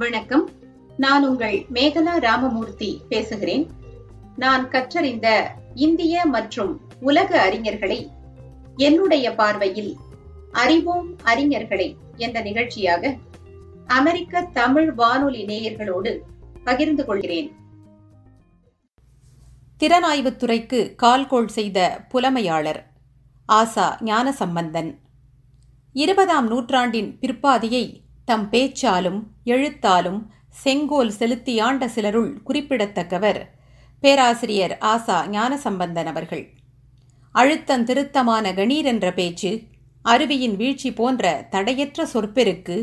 வணக்கம். நான் உங்கள் மேகலா ராமமூர்த்தி பேசுகிறேன். நான் கற்றறிந்த இந்திய மற்றும் உலக அறிஞர்களை என்னுடைய பார்வையில் அறிவோம் அறிஞர்களை என்ற நிகழ்ச்சியாக அமெரிக்க தமிழ் வானொலி நேயர்களோடு பகிர்ந்து கொள்கிறேன். திறனாய்வுத்துறைக்கு கால்கோள் செய்த புலமையாளர் ஆசா ஞானசம்பந்தன். இருபதாம் நூற்றாண்டின் பிற்பாதியை தம் பேச்சாலும் எழுத்தாலும் செங்கோல் செலுத்தியாண்ட சிலருள் குறிப்பிடத்தக்கவர். பேராசிரியர் ஆசா ஞானசம்பந்தன் அவர்கள். அழுத்தம் திருத்தமான கணீர் என்ற பேச்சு அருவியின் வீழ்ச்சி போன்ற தடையற்ற சொற்பெருக்கு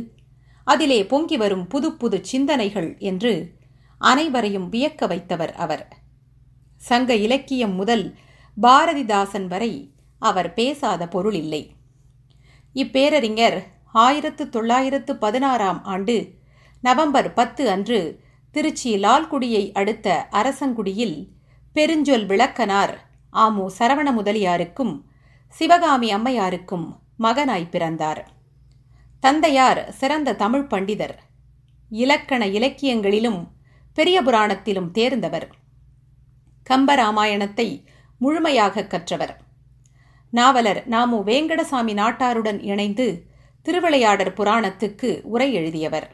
அதிலே பொங்கி வரும் புது புது சிந்தனைகள் என்று அனைவரையும் வியக்க வைத்தவர் அவர். சங்க இலக்கியம் முதல் பாரதிதாசன் வரை அவர் பேசாத பொருள் இல்லை. இப்பேரறிஞர் ஆயிரத்து தொள்ளாயிரத்து பதினாறாம் ஆண்டு நவம்பர் பத்து அன்று திருச்சி லால்குடியை அடுத்த அரசங்குடியில் பெருஞ்சொல் விளக்கனார் ஆமு சரவண முதலியாருக்கும் சிவகாமி அம்மையாருக்கும் மகனாய் பிறந்தார். தந்தையார் சிறந்த தமிழ் பண்டிதர். இலக்கண இலக்கியங்களிலும் பெரிய புராணத்திலும் தேர்ந்தவர். கம்பராமாயணத்தை முழுமையாக கற்றவர். நாவலர் நாமு வேங்கடசாமி நாட்டாருடன் இணைந்து திருவிளையாடற் புராணத்துக்கு உரை எழுதியவர்.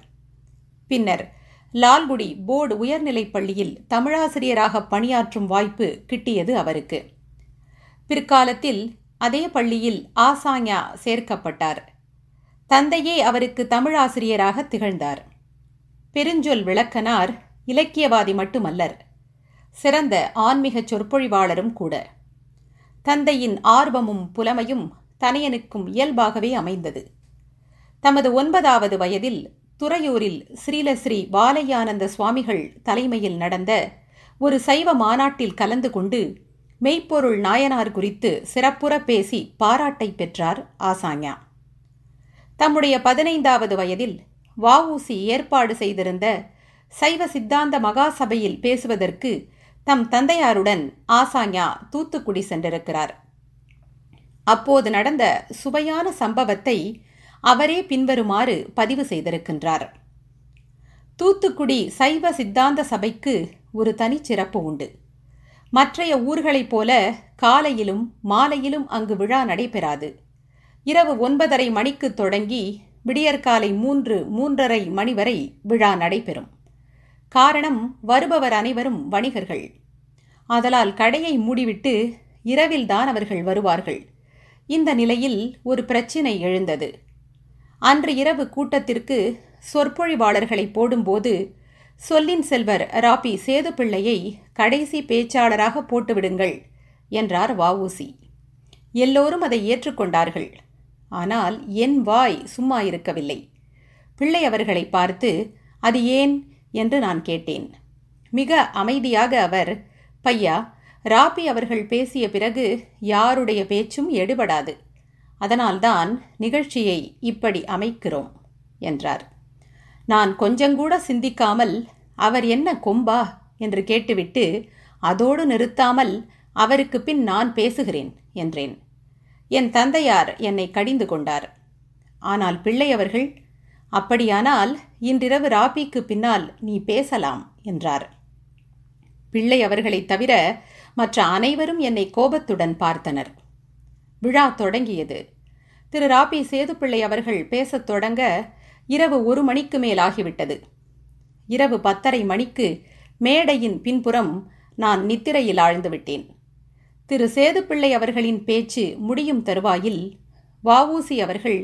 பின்னர் லால்குடி போர்டு உயர்நிலைப் பள்ளியில் தமிழாசிரியராக பணியாற்றும் வாய்ப்பு கிட்டியது அவருக்கு. பிற்காலத்தில் அதே பள்ளியில் ஆசாஞா சேர்க்கப்பட்டார். தந்தையே அவருக்கு தமிழாசிரியராக திகழ்ந்தார். பெருஞ்சொல் விளக்கனார் இலக்கியவாதி மட்டுமல்லர் சிறந்த ஆன்மீக சொற்பொழிவாளரும் கூட. தந்தையின் ஆர்வமும் புலமையும் தனையனுக்கும் இயல்பாகவே அமைந்தது. தமது ஒன்பதாவது வயதில் துறையூரில் ஸ்ரீலஸ்ரீ பாலையானந்த சுவாமிகள் தலைமையில் நடந்த ஒரு சைவ மாநாட்டில் கலந்து கொண்டு மெய்ப்பொருள் நாயனார் குறித்து சிறப்புற பேசி பாராட்டை பெற்றார் ஆசாங்யா தம்முடைய பதினைந்தாவது வயதில் வஉசி ஏற்பாடு செய்திருந்த சைவ சித்தாந்த மகாசபையில் பேசுவதற்கு தம் தந்தையாருடன் ஆசாஞா தூத்துக்குடி சென்றிருக்கிறார். அப்போது நடந்த சுவையான சம்பவத்தை அவரே பின்வருமாறு பதிவு செய்திருக்கின்றார். தூத்துக்குடி சைவ சித்தாந்த சபைக்கு ஒரு தனிச்சிறப்பு உண்டு. மற்றைய ஊர்களைப் போல காலையிலும் மாலையிலும் அங்கு விழா நடைபெறாது. இரவு ஒன்பதரை மணிக்கு தொடங்கி விடியற்காலை மூன்று மூன்றரை மணி வரை விழா நடைபெறும். காரணம் வருபவர் அனைவரும் வணிகர்கள். ஆதலால் கடையை மூடிவிட்டு இரவில்தான் அவர்கள் வருவார்கள். இந்த நிலையில் ஒரு பிரச்சினை எழுந்தது. அன்று இரவு கூட்டத்திற்கு சொற்பொழிவாளர்களை போடும்போது சொல்லின் செல்வர் ராபி சேதுப்பிள்ளையை கடைசி பேச்சாளராக போட்டுவிடுங்கள் என்றார் வவுசி எல்லோரும் அதை ஏற்றுக்கொண்டார்கள். ஆனால் என் வாய் சும்மா இருக்கவில்லை. பிள்ளை அவர்களை பார்த்து அது ஏன்? என்று நான் கேட்டேன். மிக அமைதியாக அவர் பையா ராபி அவர்கள் பேசிய பிறகு யாருடைய பேச்சும் எடுபடாது. அதனால்தான் நிகழ்ச்சியை இப்படி அமைக்கிறோம் என்றார். நான் கொஞ்சங்கூட சிந்திக்காமல் அவர் என்ன கொம்பா? என்று கேட்டுவிட்டு அதோடு நிறுத்தாமல் அவருக்கு பின் நான் பேசுகிறேன் என்றேன். என் தந்தையார் என்னை கடிந்து கொண்டார். ஆனால் பிள்ளை அவர்கள் அப்படியானால் இன்றிரவு ராபிக்கு பின்னால் நீ பேசலாம் என்றார். பிள்ளை அவர்களைத் தவிர மற்ற அனைவரும் என்னை கோபத்துடன் பார்த்தனர். விழா தொடங்கியது. திரு. ராபி சேதுப்பிள்ளை அவர்கள் பேசத் தொடங்க இரவு ஒரு மணிக்கு மேல் ஆகிவிட்டது. இரவு பத்தரை மணிக்கு மேடையின் பின்புறம் நான் நித்திரையில் ஆழ்ந்துவிட்டேன். திரு. சேதுப்பிள்ளை அவர்களின் பேச்சு முடியும் தருவாயில் வாவூசி அவர்கள்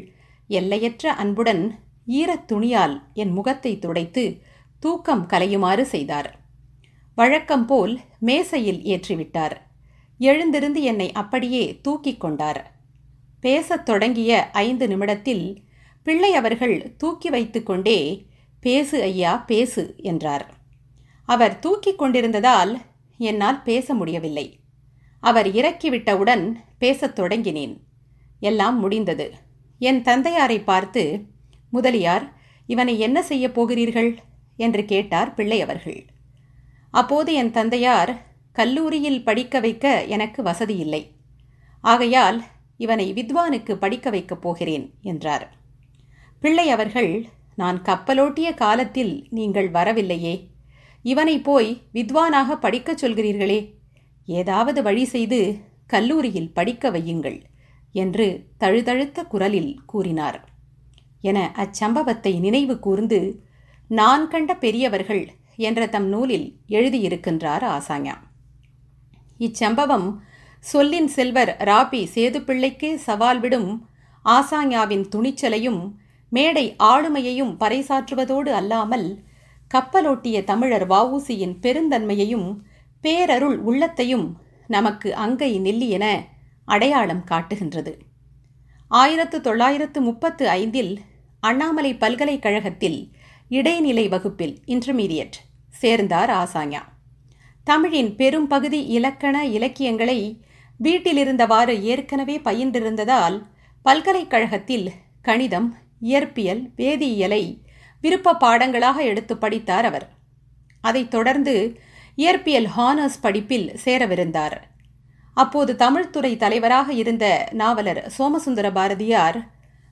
எல்லையற்ற அன்புடன் ஈரத் துணியால் என் முகத்தை துடைத்து தூக்கம் கலையுமாறு செய்தார். வழக்கம் போல் மேசையில் ஏற்றிவிட்டார். எழுந்திருந்து என்னை அப்படியே தூக்கிக் கொண்டார். பேசத் தொடங்கிய ஐந்து நிமிடத்தில் பிள்ளை அவர்கள் தூக்கி வைத்துக்கொண்டே பேசு ஐயா பேசு என்றார். அவர் தூக்கிக் கொண்டிருந்ததால் என்னால் பேச முடியவில்லை. அவர் இறக்கிவிட்டவுடன் பேசத் தொடங்கினேன். எல்லாம் முடிந்தது. என் தந்தையாரை பார்த்து முதலியார் இவனை என்ன செய்யப் போகிறீர்கள்? என்று கேட்டார் பிள்ளை அவர்கள். அப்போது என் தந்தையார் கல்லூரியில் படிக்க வைக்க எனக்கு வசதி இல்லை. ஆகையால் இவனை வித்வானுக்கு படிக்க வைக்கப் போகிறேன் என்றார். பிள்ளை அவர்கள் நான் கப்பலோட்டிய காலத்தில் நீங்கள் வரவில்லையே. இவனை போய் வித்வானாக படிக்கச் சொல்கிறீர்களே. ஏதாவது வழி செய்து கல்லூரியில் படிக்க வையுங்கள் என்று தழுதழுத்த குரலில் கூறினார். என அச்சம்பவத்தை நினைவு கூர்ந்து நான் கண்ட பெரியவர்கள் என்ற தம் நூலில் எழுதியிருக்கின்றார் ஆசாஞா இச்சம்பவம் சொல்லின் செல்வர் ராபி சேதுப்பிள்ளைக்கு சவால் விடும் ஆசாஞாவின் துணிச்சலையும் மேடை ஆளுமையையும் பறைசாற்றுவதோடு அல்லாமல் கப்பலோட்டிய தமிழர் வவுசியின் பெருந்தன்மையையும் பேரருள் உள்ளத்தையும் நமக்கு அங்கை நெல்லி என அடையாளம் காட்டுகின்றது. ஆயிரத்து தொள்ளாயிரத்து முப்பத்து ஐந்தில் அண்ணாமலை பல்கலைக்கழகத்தில் இடைநிலை வகுப்பில் இன்டர்மீடியட் சேர்ந்தார் ஆசாஞா தமிழின் பெரும் பகுதி இலக்கண இலக்கியங்களை வீட்டிலிருந்தவாறு ஏற்கனவே பயின்றிருந்ததால் பல்கலைக்கழகத்தில் கணிதம் இயற்பியல் வேதியியலை விருப்ப பாடங்களாக எடுத்து படித்தார் அவர். அதைத் தொடர்ந்து இயற்பியல் ஹானர்ஸ் படிப்பில் சேரவிருந்தார். அப்போது தமிழ்துறை தலைவராக இருந்த நாவலர் சோமசுந்தர பாரதியார்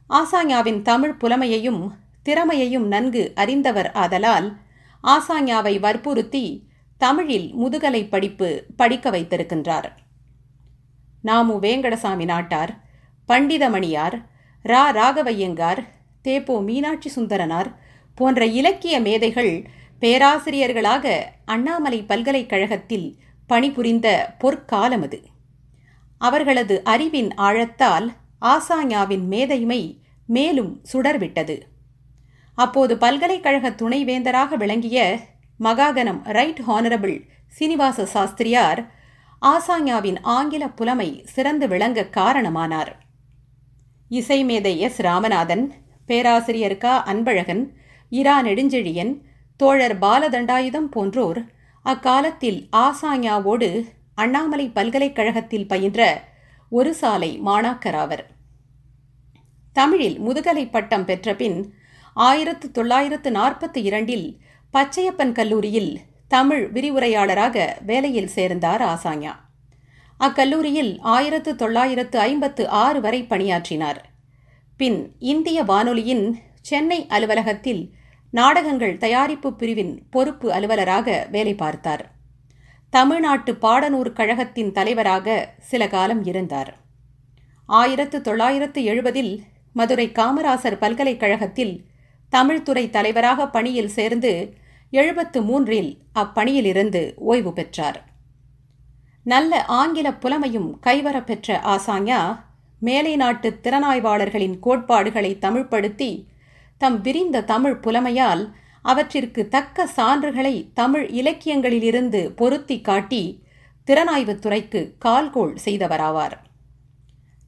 ஆசாஞாவின் தமிழ் புலமையையும் திறமையையும் நன்கு அறிந்தவர் ஆதலால் ஆசாஞாவை வற்புறுத்தி தமிழில் முதுகலை படிப்பு படிக்க வைத்திருக்கின்றார். நாமு வேங்கடசாமி நாட்டார் பண்டிதமணியார் ரா. ராகவையங்கார் தேப்போ மீனாட்சி சுந்தரனார் போன்ற இலக்கிய மேதைகள் பேராசிரியர்களாக அண்ணாமலை பல்கலைக்கழகத்தில் பணிபுரிந்த பொற்காலம் அது. அவர்களது அறிவின் ஆழத்தால் ஆசாஞாவின் மேதைமை மேலும் சுடர்விட்டது. அப்போது பல்கலைக்கழக துணைவேந்தராக விளங்கிய மகாகனம் ரைட் ஹானரபிள் சீனிவாச சாஸ்திரியார் ஆசாங்யாவின் ஆங்கில புலமை சிறந்து விளங்க காரணமானார். இசைமேதை எஸ் ராமநாதன் பேராசிரியர் க அன்பழகன் இரா நெடுஞ்செழியன் தோழர் பாலதண்டாயுதம் போன்றோர் அக்காலத்தில் ஆசாங்யாவோடு அண்ணாமலை பல்கலைக்கழகத்தில் பயின்ற ஒரு சாலை மாணாக்கராவர் தமிழில் முதுகலை பட்டம் பெற்ற பின் ஆயிரத்து தொள்ளாயிரத்து நாற்பத்தி இரண்டில் பச்சையப்பன் கல்லூரியில் தமிழ் விரிவுரையாளராக வேலையில் சேர்ந்தார் ஆசாஞா அக்கல்லூரியில் ஆயிரத்து தொள்ளாயிரத்து ஐம்பத்து ஆறு வரை பணியாற்றினார். பின் இந்திய வானொலியின் சென்னை அலுவலகத்தில் நாடகங்கள் தயாரிப்பு பிரிவின் பொறுப்பு அலுவலராக வேலை பார்த்தார். தமிழ்நாட்டு பாடநூறு கழகத்தின் தலைவராக சில காலம் இருந்தார். ஆயிரத்து தொள்ளாயிரத்து எழுபதில் மதுரை காமராசர் பல்கலைக்கழகத்தில் தமிழ்துறை தலைவராக பணியில் சேர்ந்து எழுபத்து மூன்றில் அப்பணியிலிருந்து ஓய்வு பெற்றார். நல்ல ஆங்கில புலமையும் கைவரப்பெற்ற ஆசாங்யா மேலை நாட்டு திறனாய்வாளர்களின் கோட்பாடுகளை தமிழ்படுத்தி தம் விரிந்த தமிழ் புலமையால் அவற்றிற்கு தக்க சான்றுகளை தமிழ் இலக்கியங்களிலிருந்து பொருத்தி காட்டி திறனாய்வுத் துறைக்கு கால்கோள் செய்தவராவார்.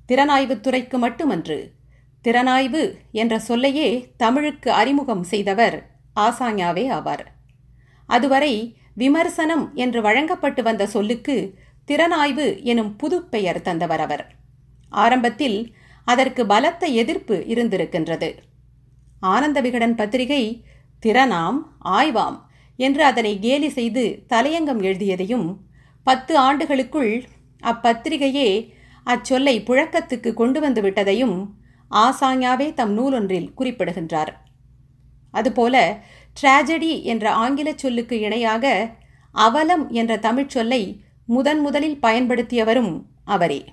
திறனாய்வுத் துறைக்கு மட்டுமன்று திறனாய்வு என்ற சொல்லையே தமிழுக்கு அறிமுகம் செய்தவர் ஆசாஞாவே ஆவார். அதுவரை விமர்சனம் என்று வழங்கப்பட்டு வந்த சொல்லுக்கு திறனாய்வு எனும் புது பெயர் தந்தவர் அவர். ஆரம்பத்தில் அதற்கு பலத்த எதிர்ப்பு இருந்திருக்கின்றது. ஆனந்த விகடன் பத்திரிகை திறனாம் ஆய்வாம் என்று அதனை கேலி செய்து தலையங்கம் எழுதியதையும் பத்து ஆண்டுகளுக்குள் அப்பத்திரிகையே அச்சொல்லை புழக்கத்துக்கு கொண்டு வந்து விட்டதையும் ஆசாஞாவே தம் நூலொன்றில் குறிப்பிடுகின்றார். அதுபோல ட்ராஜடி என்ற ஆங்கில சொல்லுக்கு இணையாக அவலம் என்ற தமிழ்ச் சொல்லை முதன் முதலில் பயன்படுத்தியவரும் அவரே.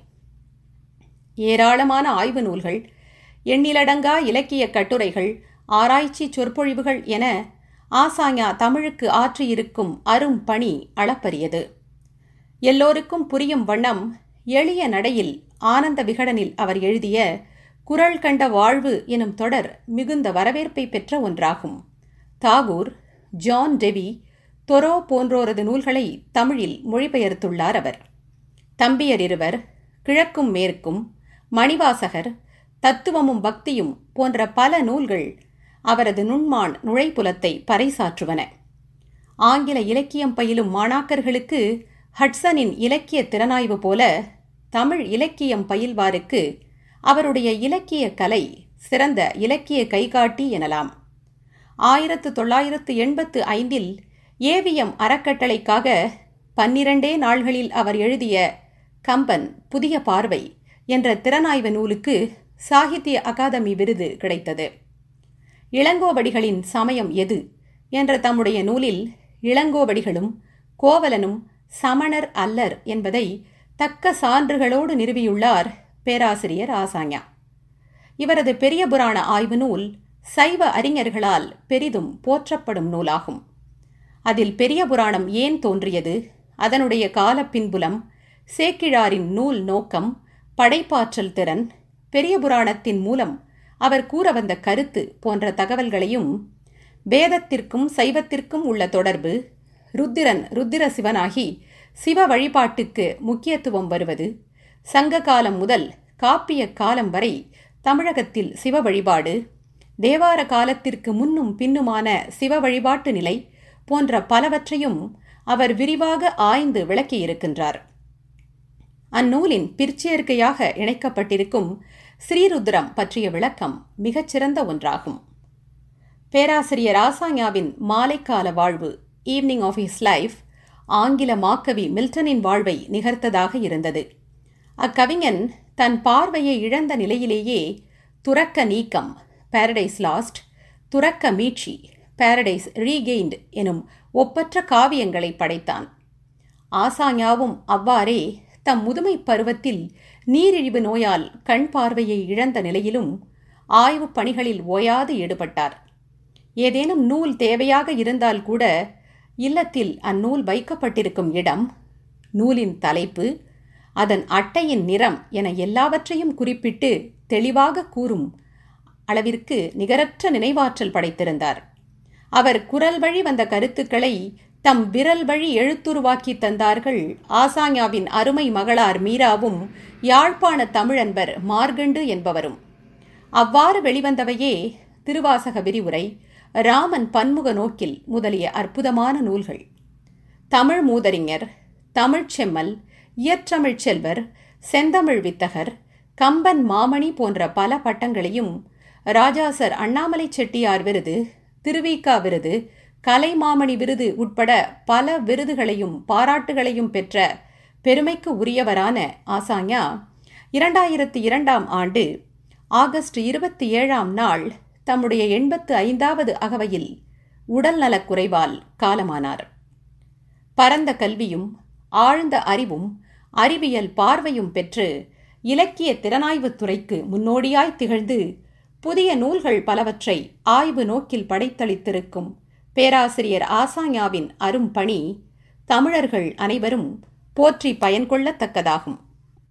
ஏராளமான ஆய்வு நூல்கள் எண்ணிலடங்கா இலக்கிய கட்டுரைகள் ஆராய்ச்சி சொற்பொழிவுகள் என ஆசாஞா தமிழுக்கு ஆற்றியிருக்கும் அரும் பணி அளப்பரியது. எல்லோருக்கும் புரியும் வண்ணம் எளிய நடையில் ஆனந்த விகடனில் அவர் எழுதிய குரல் கண்ட வாழ்வு எனும் தொடர் மிகுந்த வரவேற்பை பெற்ற ஒன்றாகும். தாகூர் ஜான் டெவி தொரோ போன்றோரது நூல்களை தமிழில் மொழிபெயர்த்துள்ளார் அவர். தம்பியர் இருவர் கிழக்கும் மேற்கும் மணிவாசகர் தத்துவமும் பக்தியும் போன்ற பல நூல்கள் அவரது நுண்மான் நுழைப்புலத்தை பறைசாற்றுவன. ஆங்கில இலக்கியம் பயிலும் மாணாக்கர்களுக்கு ஹட்சனின் இலக்கிய திறனாய்வு போல தமிழ் இலக்கியம் பயில்வாருக்கு அவருடைய இலக்கிய கலை சிறந்த இலக்கிய கைகாட்டி எனலாம். ஆயிரத்து தொள்ளாயிரத்து எண்பத்து ஐந்தில் ஏவிஎம் அறக்கட்டளைக்காக பன்னிரண்டே நாள்களில் அவர் எழுதிய கம்பன் புதிய பார்வை என்ற திறனாய்வு நூலுக்கு சாகித்ய அகாதமி விருது கிடைத்தது. இளங்கோவடிகளின் சமயம் எது என்ற தம்முடைய நூலில் இளங்கோவடிகளும் கோவலனும் சமணர் அல்லர் என்பதை தக்க சான்றுகளோடு நிறுவியுள்ளார் பேராசிரியர் ஆசாஞா இவரது பெரிய புராண ஆய்வு நூல் சைவ அறிஞர்களால் பெரிதும் போற்றப்படும் நூலாகும். அதில் பெரிய புராணம் ஏன் தோன்றியது? அதனுடைய கால பின்புலம் சேக்கிழாரின் நூல் நோக்கம் படைப்பாற்றல் திறன் பெரிய புராணத்தின் மூலம் அவர் கூற வந்த கருத்து போன்ற தகவல்களையும் வேதத்திற்கும் சைவத்திற்கும் உள்ள தொடர்பு ருத்திரன் ருத்திர சிவனாகி சிவ வழிபாட்டுக்கு முக்கியத்துவம் வருவது சங்க காலம் முதல் காப்பிய காலம் வரை தமிழகத்தில் சிவ வழிபாடு தேவார காலத்திற்கு முன்னும் பின்னுமான சிவ வழிபாட்டு நிலை போன்ற பலவற்றையும் அவர் விரிவாக ஆய்ந்து விளக்கியிருக்கின்றார். அந்நூலின் பிற்சேர்க்கையாக இணைக்கப்பட்டிருக்கும் ஸ்ரீருத்ரம் பற்றிய விளக்கம் மிகச்சிறந்த ஒன்றாகும். பேராசிரியர் ராசாங்யாவின் மாலைக்கால வாழ்வு ஈவினிங் ஆஃப் ஹிஸ் லைஃப் ஆங்கில மாக்கவி மில்டனின் வாழ்வை நிகர்த்ததாக இருந்தது. அக்கவிஞன் தன் பார்வையை இழந்த நிலையிலேயே துறக்க நீக்கம் பாரடைஸ் லாஸ்ட் துறக்க மீட்சி பாரடைஸ் ரீகெயின்ட் எனும் ஒப்பற்ற காவியங்களை படைத்தான். ஆசாஞாவும் அவ்வாறே தம் முதுமை பருவத்தில் நீரிழிவு நோயால் கண் பார்வையை இழந்த நிலையிலும் ஆய்வுப் பணிகளில் ஓயாது ஈடுபட்டார். ஏதேனும் நூல் தேவையாக இருந்தால் கூட இல்லத்தில் அந்நூல் வைக்கப்பட்டிருக்கும் இடம் நூலின் தலைப்பு அதன் அட்டையின் நிறம் என எல்லாவற்றையும் குறிப்பிட்டு தெளிவாக கூறும் அளவிற்கு நிகரற்ற நினைவாற்றல் படைத்திருந்தார். அவர் குரல் வழி வந்த கருத்துக்களை தம் விரல் வழி எழுத்துருவாக்கி தந்தார்கள் ஆசாஞாவின் அருமை மகளார் மீராவும் யாழ்ப்பாண தமிழன்பர் மார்கண்டு என்பவரும். அவ்வாறு வெளிவந்தவையே திருவாசக விரிவுரை ராமன் பன்முக நோக்கில் முதலிய அற்புதமான நூல்கள். தமிழ் மூதறிஞர் தமிழ்ச் செம்மல் இயற்றமிழ்ச் செல்வர் செந்தமிழ் வித்தகர் கம்பன் மாமணி போன்ற பல பட்டங்களையும் ராஜாசர் அண்ணாமலை செட்டியார் விருது திருவிக்கா விருது கலைமாமணி விருது உட்பட பல விருதுகளையும் பாராட்டுகளையும் பெற்ற பெருமைக்கு உரியவரான ஆசாஞா இரண்டாயிரத்தி இரண்டாம் ஆண்டு ஆகஸ்ட் இருபத்தி ஏழாம் நாள் தம்முடைய எண்பத்து ஐந்தாவது அகவையில் உடல்நலக்குறைவால் காலமானார். பரந்த கல்வியும் ஆழ்ந்த அறிவும் அறிவியல் பார்வையும் பெற்று இலக்கிய திறனாய்வுத் துறைக்கு முன்னோடியாய் திகழ்ந்து புதிய நூல்கள் பலவற்றை ஆய்வு நோக்கில் படைத்தளித்திருக்கும் பேராசிரியர் ஆசாஞாவின் அரும் பணி தமிழர்கள் அனைவரும் போற்றி பயன்கொள்ளத்தக்கதாகும்